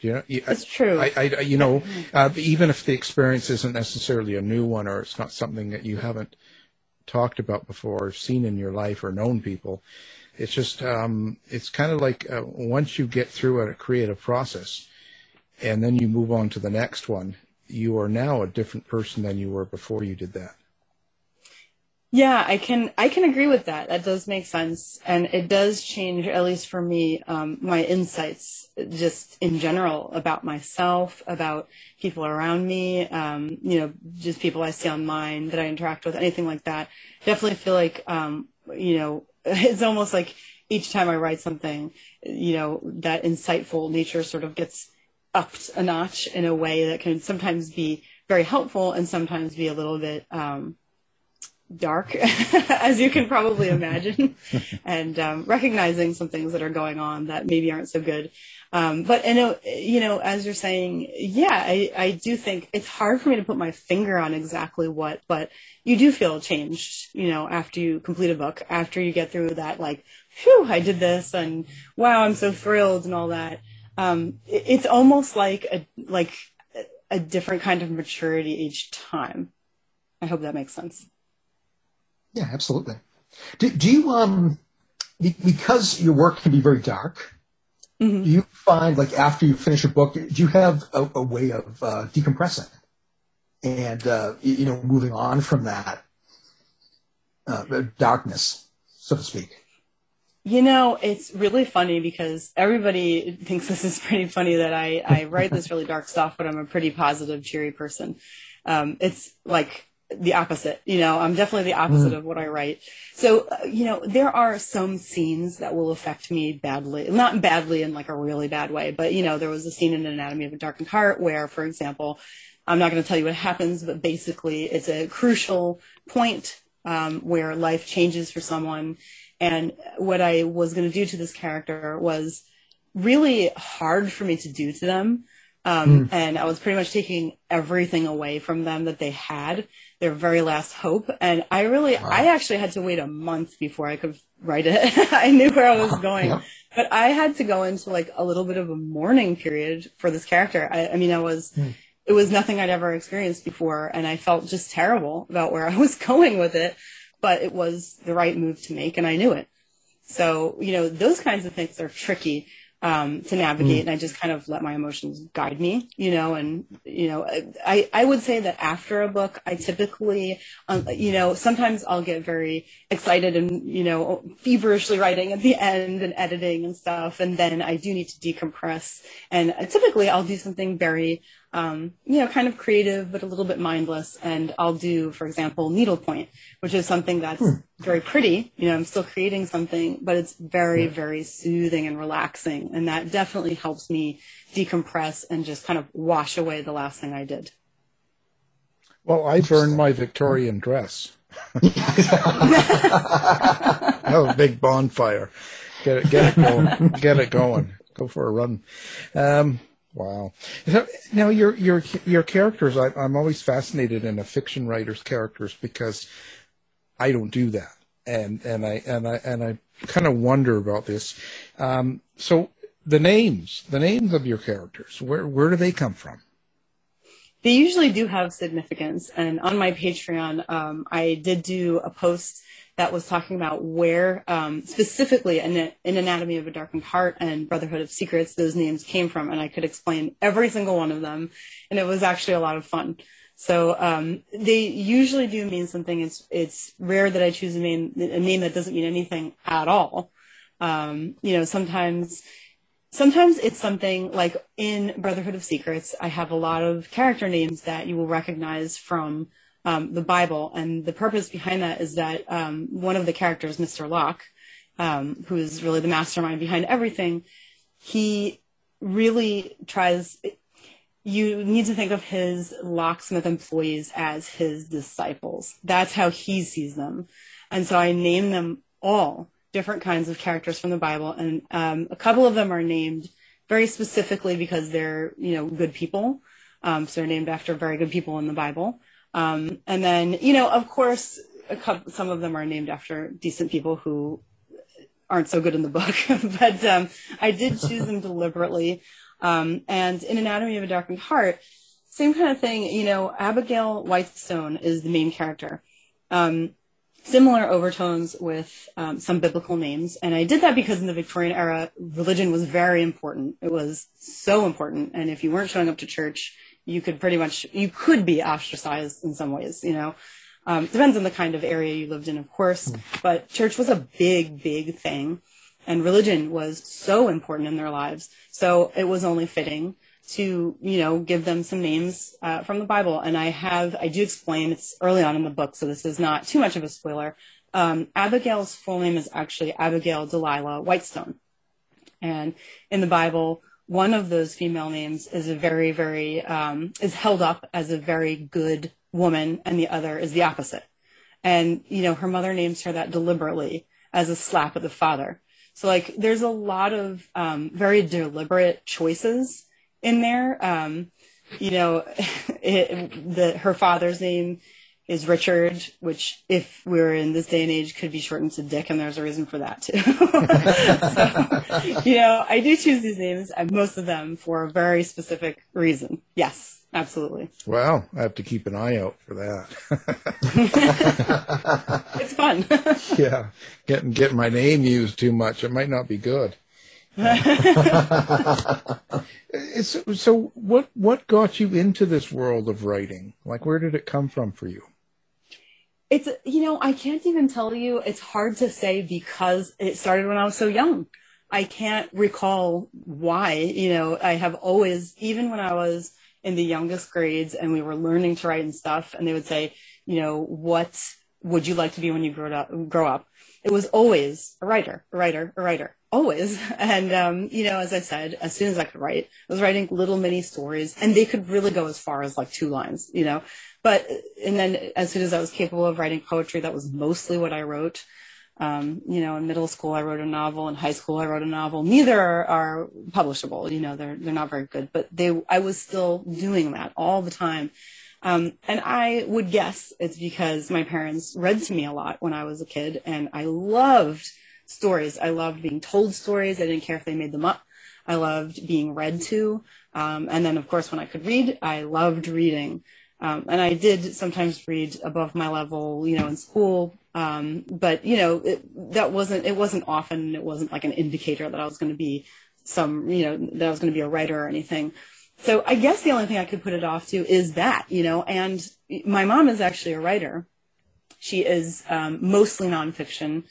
You know, it's true. I, I, you know, uh, even if the experience isn't necessarily a new one or it's not something that you haven't talked about before, or seen in your life, or known people, it's just um, it's kind of like uh, once you get through a creative process, and then you move on to the next one, you are now a different person than you were before you did that. Yeah, I can I can agree with that. That does make sense, and it does change, at least for me, um, my insights just in general about myself, about people around me. Um, you know, just people I see online that I interact with, anything like that. Definitely feel like um, you know it's almost like each time I write something, you know, that insightful nature sort of gets upped a notch in a way that can sometimes be very helpful and sometimes be a little bit um, dark, as you can probably imagine, and um, recognizing some things that are going on that maybe aren't so good. Um, but you know, you know, as you're saying, yeah, I, I do think it's hard for me to put my finger on exactly what, but you do feel changed, you know, after you complete a book, after you get through that, like, whew, I did this, and wow, I'm so thrilled, and all that. Um, it, it's almost like a like a different kind of maturity each time. I hope that makes sense. Yeah, absolutely. Do, do you um because your work can be very dark? Mm-hmm. Do you find like after you finish a book, do you have a, a way of uh, decompressing and uh, you know moving on from that uh, darkness, so to speak? You know, it's really funny because everybody thinks this is pretty funny that I, I write this really dark stuff, but I'm a pretty positive, cheery person. Um, it's like the opposite. You know, I'm definitely the opposite mm. of what I write. So, uh, you know, there are some scenes that will affect me badly. Not badly in like a really bad way, but you know, there was a scene in Anatomy of a Darkened Heart where, for example, I'm not going to tell you what happens, but basically it's a crucial point um, where life changes for someone. And what I was going to do to this character was really hard for me to do to them. Um, mm. And I was pretty much taking everything away from them that they had, their very last hope. And I really, wow. I actually had to wait a month before I could write it. I knew where I was going. Yeah. But I had to go into like a little bit of a mourning period for this character. I, I mean, I was, mm. it was nothing I'd ever experienced before. And I felt just terrible about where I was going with it. But it was the right move to make, and I knew it. So, you know, those kinds of things are tricky um, to navigate, mm. and I just kind of let my emotions guide me, you know. And you know, I I would say that after a book, I typically, um, you know, sometimes I'll get very excited and you know feverishly writing at the end and editing and stuff, and then I do need to decompress, and typically I'll do something very um, you know, kind of creative, but a little bit mindless. And I'll do, for example, needlepoint, which is something that's hmm. very pretty. You know, I'm still creating something, but it's very, very soothing and relaxing. And that definitely helps me decompress and just kind of wash away the last thing I did. Well, I burned my Victorian dress. oh, big bonfire. Get it, get it going. Get it going. Go for a run. Um, Wow. Now your your your characters, I, I'm always fascinated in a fiction writer's characters because I don't do that, and and I and I and I kind of wonder about this. Um, so the names, the names of your characters, where where do they come from? They usually do have significance, and on my Patreon, um, I did do a post that was talking about where um, specifically in, in Anatomy of a Darkened Heart and Brotherhood of Secrets those names came from, and I could explain every single one of them, and it was actually a lot of fun. So um, they usually do mean something. It's it's rare that I choose a name a name that doesn't mean anything at all. Um, you know, sometimes sometimes it's something like in Brotherhood of Secrets, I have a lot of character names that you will recognize from um, the Bible. And the purpose behind that is that um, one of the characters, Mr. Locke, um, who is really the mastermind behind everything, he really tries. You need to think of his locksmith employees as his disciples. That's how he sees them. And so I name them all different kinds of characters from the Bible. And um, a couple of them are named very specifically because they're, you know, good people. Um, so they're named after very good people in the Bible. Um, and then, you know, of course, couple, some of them are named after decent people who aren't so good in the book, but um, I did choose them deliberately. Um, and in Anatomy of a Darkened Heart, same kind of thing. You know, Abigail Whitestone is the main character. Um, similar overtones with um, some biblical names, and I did that because in the Victorian era, religion was very important. It was so important, and if you weren't showing up to church, you could pretty much you could be ostracized in some ways you know um, depends on the kind of area you lived in of course hmm. but church was a big big thing and religion was so important in their lives so it was only fitting to you know give them some names uh, from the bible and i have i do explain it's early on in the book so this is not too much of a spoiler Um, Abigail's full name is actually Abigail Delilah Whitestone. And in the Bible, one of those female names is a very, very, um, is held up as a very good woman, and the other is the opposite. And, you know, her mother names her that deliberately as a slap at the father. So, like, there's a lot of um, very deliberate choices in there. Um, you know, it, the, her father's name is Richard, which if we are in this day and age could be shortened to Dick, and there's a reason for that too. so, you know, I do choose these names, and most of them for a very specific reason. Yes, absolutely. Well, I have to keep an eye out for that. it's fun. yeah, getting getting my name used too much, it might not be good. so what what got you into this world of writing? Like where did it come from for you? It's, you know, I can't even tell you. It's hard to say because it started when I was so young. I can't recall why, you know, I have always, even when I was in the youngest grades and we were learning to write and stuff, and they would say, you know, what would you like to be when you grow up? Grow up? It was always a writer, a writer, a writer, always. And, um, you know, as I said, as soon as I could write, I was writing little mini stories and they could really go as far as like two lines, you know, but, and then as soon as I was capable of writing poetry, that was mostly what I wrote. Um, you know, in middle school, I wrote a novel. In high school, I wrote a novel. Neither are, are publishable. You know, they're, they're not very good, but they, I was still doing that all the time. Um, and I would guess it's because my parents read to me a lot when I was a kid and I loved stories. I loved being told stories. I didn't care if they made them up. I loved being read to. Um, and then, of course, when I could read, I loved reading. Um, and I did sometimes read above my level, you know, in school. Um, but you know, it, that wasn't, it wasn't often, it wasn't like an indicator that I was going to be some, you know, that I was going to be a writer or anything. So I guess the only thing I could put it off to is that, you know, and my mom is actually a writer. She is um, mostly nonfiction.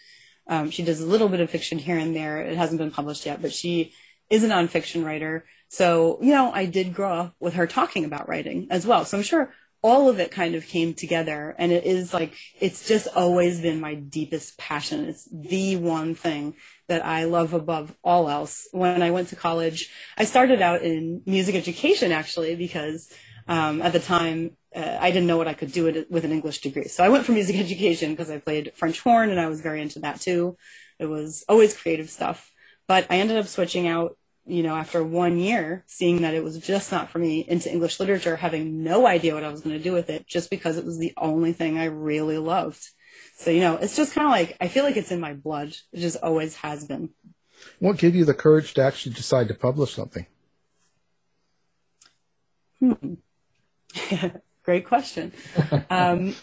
Um, she does a little bit of fiction here and there. It hasn't been published yet, but she is a nonfiction writer. So, you know, I did grow up with her talking about writing as well. So I'm sure all of it kind of came together and it is like, it's just always been my deepest passion. It's the one thing that I love above all else. When I went to college, I started out in music education actually because um, at the time uh, I didn't know what I could do with an English degree. So I went for music education because I played French horn and I was very into that too. It was always creative stuff. But I ended up switching out you know, after one year, seeing that it was just not for me into English literature, having no idea what I was going to do with it, just because it was the only thing I really loved. So, you know, it's just kind of like, I feel like it's in my blood. It just always has been. What gave you the courage to actually decide to publish something? Hmm. Great question. um,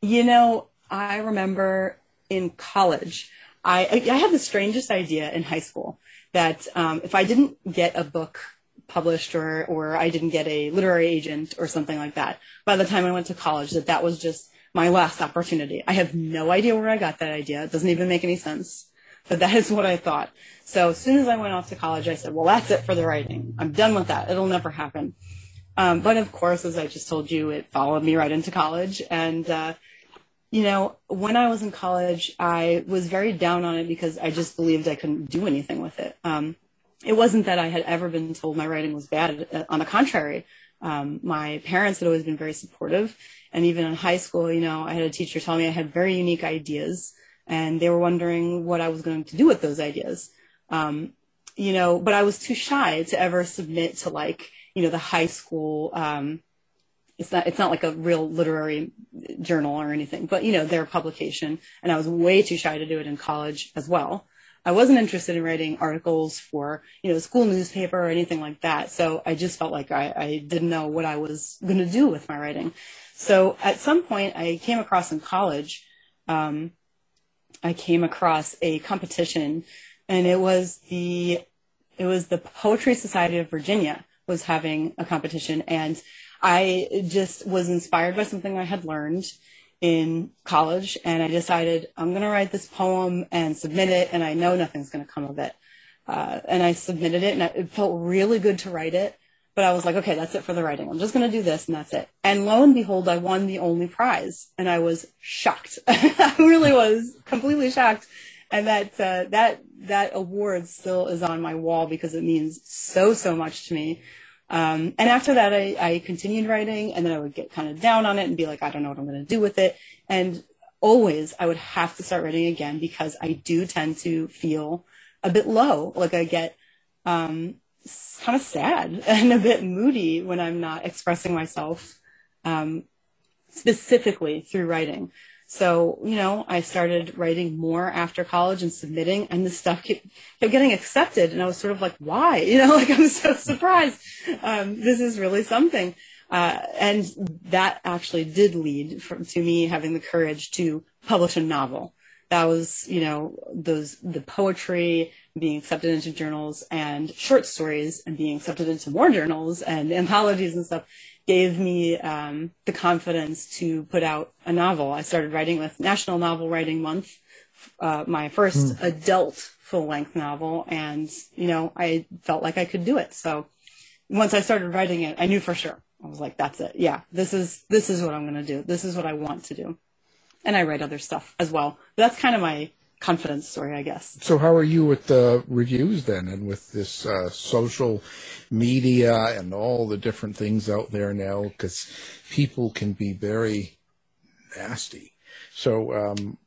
you know, I remember in college, I, I had the strangest idea in high school that um, if I didn't get a book published or or I didn't get a literary agent or something like that by the time I went to college, that that was just my last opportunity. I have no idea where I got that idea. It doesn't even make any sense. But that is what I thought. So as soon as I went off to college, I said, well, that's it for the writing. I'm done with that. It'll never happen. Um, but of course, as I just told you, it followed me right into college. And uh, you know, when I was in college, I was very down on it because I just believed I couldn't do anything with it. Um, it wasn't that I had ever been told my writing was bad. Uh, on the contrary, um, my parents had always been very supportive. And even in high school, you know, I had a teacher tell me I had very unique ideas and they were wondering what I was going to do with those ideas. Um, you know, but I was too shy to ever submit to like, you know, the high school, um, it's not it's not like a real literary journal or anything, but you know, their publication. And I was way too shy to do it in college as well. I wasn't interested in writing articles for, you know, school newspaper or anything like that. So I just felt like I, I didn't know what I was going to do with my writing. So at some point I came across in college, um, I came across a competition and it was the, it was the Poetry Society of Virginia was having a competition and I just was inspired by something I had learned in college and I decided I'm going to write this poem and submit it and I know nothing's going to come of it. Uh, and I submitted it and it felt really good to write it. but I was like, okay, that's it for the writing. I'm just going to do this and that's it. And lo and behold, I won the only prize and I was shocked. I really was completely shocked. And that, uh, that, that award still is on my wall because it means so, so much to me. Um, and after that, I, I continued writing and then I would get kind of down on it and be like, I don't know what I'm going to do with it. And always I would have to start writing again because I do tend to feel a bit low. Like I get, um, kind of sad and a bit moody when I'm not expressing myself um, specifically through writing. So, you know, I started writing more after college and submitting, and the stuff kept, kept getting accepted. And I was sort of like, why? You know, like I'm so surprised. Um, this is really something. Uh, and that actually did lead from, to me having the courage to publish a novel. That was, you know, those, the poetry being accepted into journals and short stories and being accepted into more journals and anthologies and stuff gave me um, the confidence to put out a novel. I started writing with National Novel Writing Month, uh, my first mm. adult full length novel, and you know I felt like I could do it. So once I started writing it, I knew for sure. I was like, "That's it. Yeah, this is this is what I'm going to do. This is what I want to do." And I write other stuff as well. But that's kind of my confidence story, I guess. So, how are you with the reviews then, and with this uh, social media and all the different things out there now? Because people can be very nasty. So, um,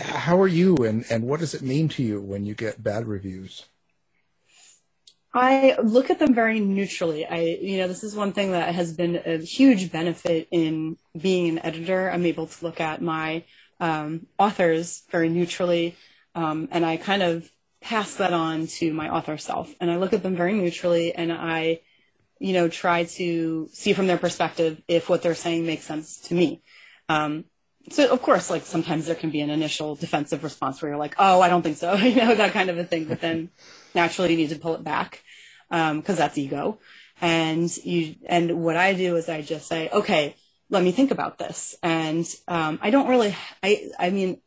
how are you, and and what does it mean to you when you get bad reviews? I look at them very neutrally. I, you know, this is one thing that has been a huge benefit in being an editor. I'm able to look at my um, authors very neutrally, um, and I kind of pass that on to my author self. And I look at them very neutrally, and I, you know, try to see from their perspective if what they're saying makes sense to me. Um, so of course, like sometimes there can be an initial defensive response where you're like, "Oh, I don't think so," you know, that kind of a thing. But then naturally, you need to pull it back because um, that's ego. And you and what I do is I just say, "Okay, let me think about this. And um, I don't really, I, I mean,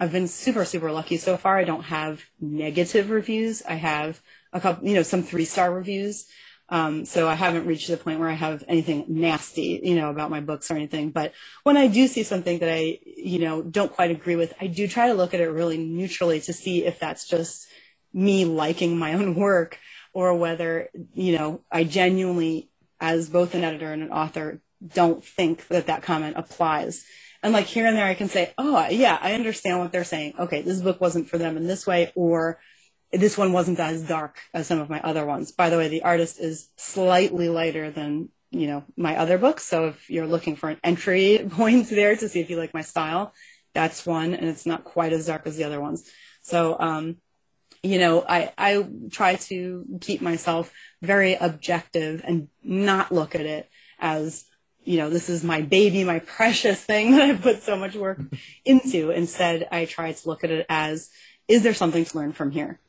I've been super, super lucky so far. I don't have negative reviews. I have a couple, you know, some three star reviews. Um, so I haven't reached the point where I have anything nasty, you know, about my books or anything. But when I do see something that I, you know, don't quite agree with, I do try to look at it really neutrally to see if that's just me liking my own work or whether, you know, I genuinely, as both an editor and an author, don't think that that comment applies. And like here and there, I can say, oh, yeah, I understand what they're saying. Okay, this book wasn't for them in this way, or this one wasn't as dark as some of my other ones. By the way, the artist is slightly lighter than, you know, my other books. So if you're looking for an entry point there to see if you like my style, that's one. And it's not quite as dark as the other ones. So, um, you know, I, I try to keep myself very objective and not look at it as you know, this is my baby, my precious thing that I put so much work into. Instead, I try to look at it as, is there something to learn from here?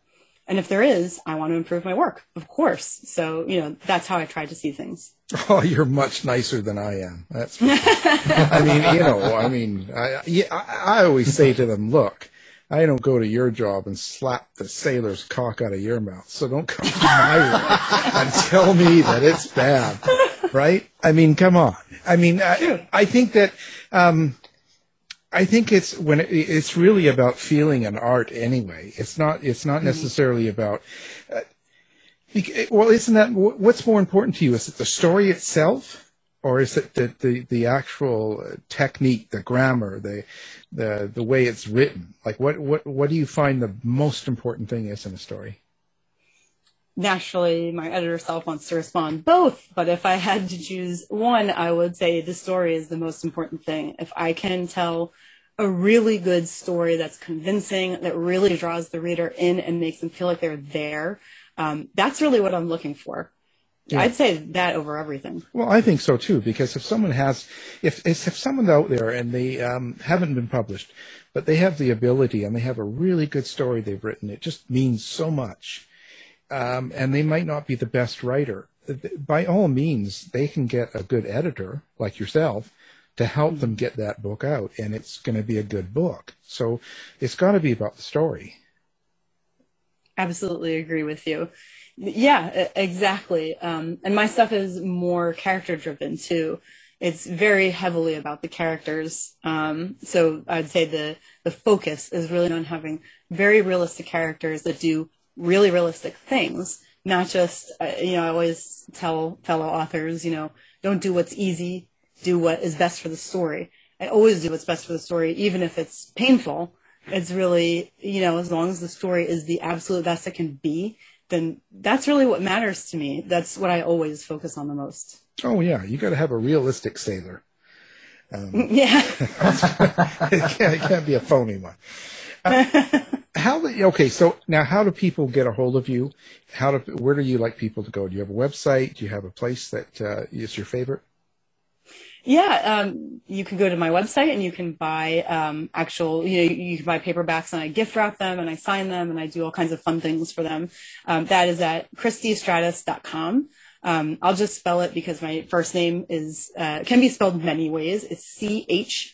And if there is, I want to improve my work, of course. So, you know, that's how I try to see things. Oh, you're much nicer than I am. That's, I mean, you know, I mean, I, yeah, I, I always say to them, look, I don't go to your job and slap the sailor's cock out of your mouth. So don't come to my room and tell me that it's bad right? I mean, come on. I mean, I, I think that, um, I think it's when it, it's really about feeling an art anyway. It's not, it's not mm-hmm. necessarily about, uh, well, isn't that, what's more important to you? Is it the story itself? Or is it the, the, the actual technique, the grammar, the, the, the way it's written? Like what, what, what do you find the most important thing is in a story? Naturally my editor self wants to respond both but if i had to choose one i would say the story is the most important thing if i can tell a really good story that's convincing that really draws the reader in and makes them feel like they're there um, that's really what i'm looking for yeah. I'd say that over everything. Well, I think so too, because if someone has, if if someone's out there and they um, haven't been published, but they have the ability and they have a really good story they've written, it just means so much um, and they might not be the best writer. By all means, they can get a good editor like yourself to help them get that book out, and it's going to be a good book. So it's got to be about the story. absolutely agree with you. Yeah, exactly. Um, and my stuff is more character driven too. It's very heavily about the characters. Um, so I'd say the the focus is really on having very realistic characters that do really realistic things, not just uh, you know. I always tell fellow authors, you know, don't do what's easy, do what is best for the story. I always do what's best for the story, even if it's painful. It's really, you know, as long as the story is the absolute best it can be, then that's really what matters to me. That's what I always focus on the most. Oh yeah, you got to have a realistic sailor. Um, Yeah. it, can't, it can't be a phony one. How okay? So now, how do people get a hold of you? How do where do you like people to go? Do you have a website? Do you have a place that uh, is your favorite? Yeah, um, you can go to my website and you can buy um, actual, you know, you can buy paperbacks and I gift wrap them and I sign them and I do all kinds of fun things for them. Um, that is at christiestratos.com. Um, I'll just spell it because my first name is, uh, can be spelled many ways. It's C-H-R-I-S-T-I-E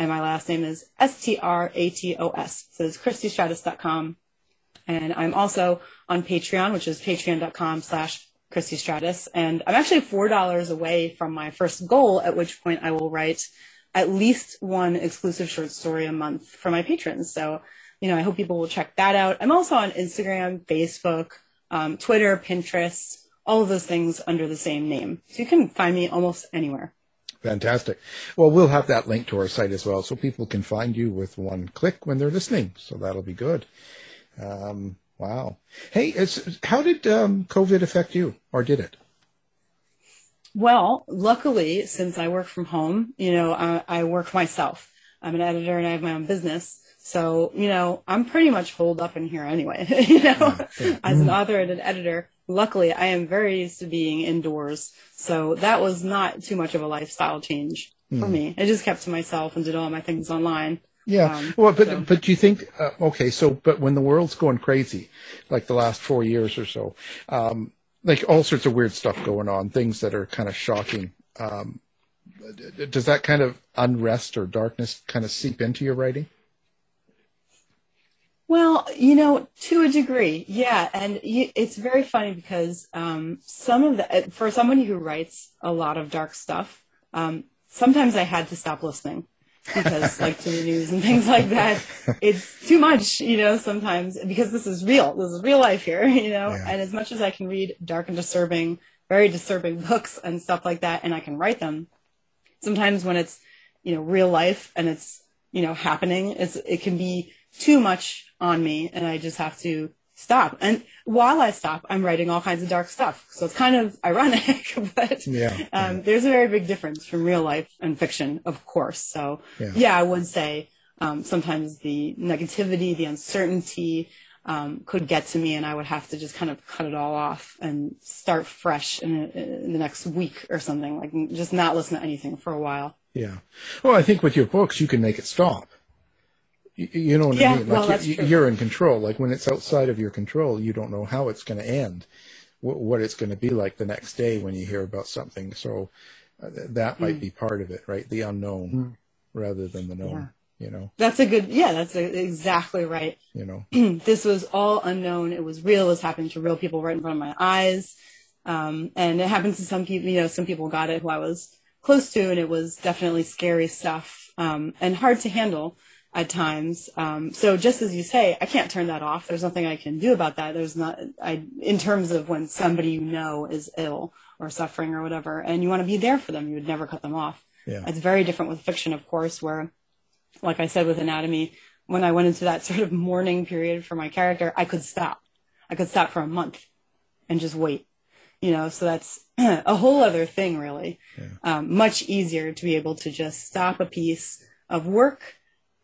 and my last name is S-T-R-A-T-O-S. So it's christiestratos.com. And I'm also on Patreon, which is patreon.com slash Christie Stratos. And I'm actually $4 away from my first goal, at which point I will write at least one exclusive short story a month for my patrons. So, you know, I hope people will check that out. I'm also on Instagram, Facebook, um, Twitter, Pinterest, all of those things under the same name. So you can find me almost anywhere. Fantastic. Well, we'll have that link to our site as well, so people can find you with one click when they're listening. So that'll be good. Um, wow. Hey, it's, how did um, COVID affect you, or did it? Well, luckily, since I work from home, you know, I, I work myself. I'm an editor and I have my own business. So, you know, I'm pretty much holed up in here anyway. you know, as an author and an editor, luckily I am very used to being indoors. So that was not too much of a lifestyle change for Hmm. me. I just kept to myself and did all my things online. Yeah. Um, well, but so- but do you think uh, okay? So, but when the world's going crazy, like the last four years or so, um, like all sorts of weird stuff going on, things that are kind of shocking. Um, does that kind of unrest or darkness kind of seep into your writing? Well, you know, to a degree, yeah, and you, it's very funny because um, some of the uh, for somebody who writes a lot of dark stuff, um, sometimes I had to stop listening because, like, to the news and things like that, it's too much, you know. Sometimes because this is real, this is real life here, you know. And as much as I can read dark and disturbing, very disturbing books and stuff like that, and I can write them, sometimes when it's you know real life and it's you know happening it's it can be too much on me and i just have to stop and while i stop i'm writing all kinds of dark stuff so it's kind of ironic but Yeah. um, there's a very big difference from real life and fiction of course so Yeah. yeah, i would say um, sometimes the negativity the uncertainty um, could get to me and i would have to just kind of cut it all off and start fresh in, in the next week or something like just not listen to anything for a while Yeah. Well, I think with your books, you can make it stop. You, you know what Yeah, I mean? well, Like that's you, you're in control. Like when it's outside of your control, you don't know how it's going to end, what, what it's going to be like the next day when you hear about something. So uh, th- that might Mm. be part of it, right? The unknown Mm. rather than the known. You know. That's a good, yeah, that's a, exactly right. You know. this was all unknown. It was real. It was happening to real people right in front of my eyes. Um, and it happened to some people, you know, some people got it who I was close to, and it was definitely scary stuff, um, and hard to handle at times. Um, so just as you say, I can't turn that off. There's nothing I can do about that. There's not, I, in terms of when somebody you know is ill or suffering or whatever, and you want to be there for them, you would never cut them off. Yeah. It's very different with fiction, of course, where, like I said with anatomy, when I went into that sort of mourning period for my character, I could stop. I could stop for a month and just wait. You know, so that's a whole other thing, really. Um, much easier to be able to just stop a piece of work,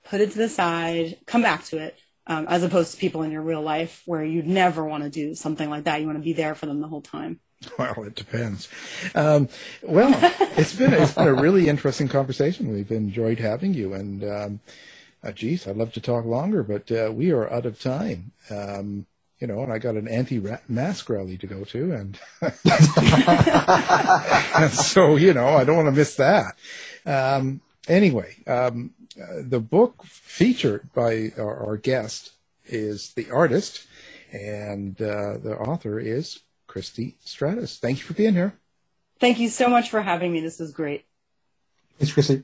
put it to the side, come back to it, um, as opposed to people in your real life where you'd never want to do something like that. You want to be there for them the whole time. Well, it depends. Um, well, it's been it's been a really interesting conversation. We've enjoyed having you, and um, uh, geez, I'd love to talk longer, but uh, we are out of time. Um, you know, and I got an anti-mask rally to go to, and, and so you know, I don't want to miss that. Um, anyway, um, uh, the book featured by our, our guest is the artist, and uh, the author is Christie Stratos. Thank you for being here. Thank you so much for having me. This was great. Thanks, Christie.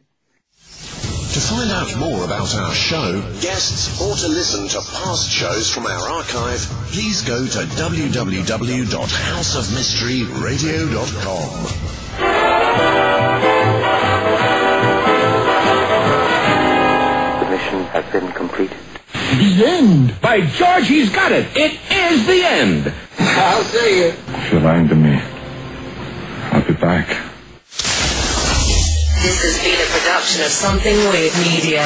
To find out more about our show, guests, or to listen to past shows from our archive, please go to www.houseofmysteryradio.com. mission has been completed. The end. By George, he's got it. It is the end. I'll say it. If you're lying to me, I'll be back. This has been a production of Something Weird Media.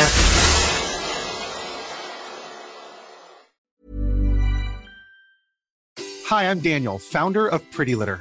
Hi, I'm Daniel, founder of Pretty Litter.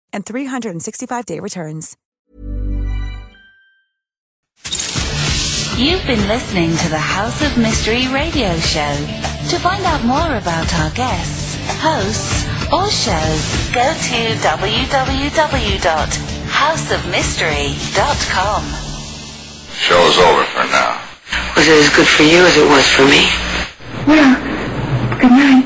and 365-day returns. You've been listening to the House of Mystery radio show. To find out more about our guests, hosts, or shows, go to www.houseofmystery.com. Show's over for now. Was it as good for you as it was for me? Well, good night.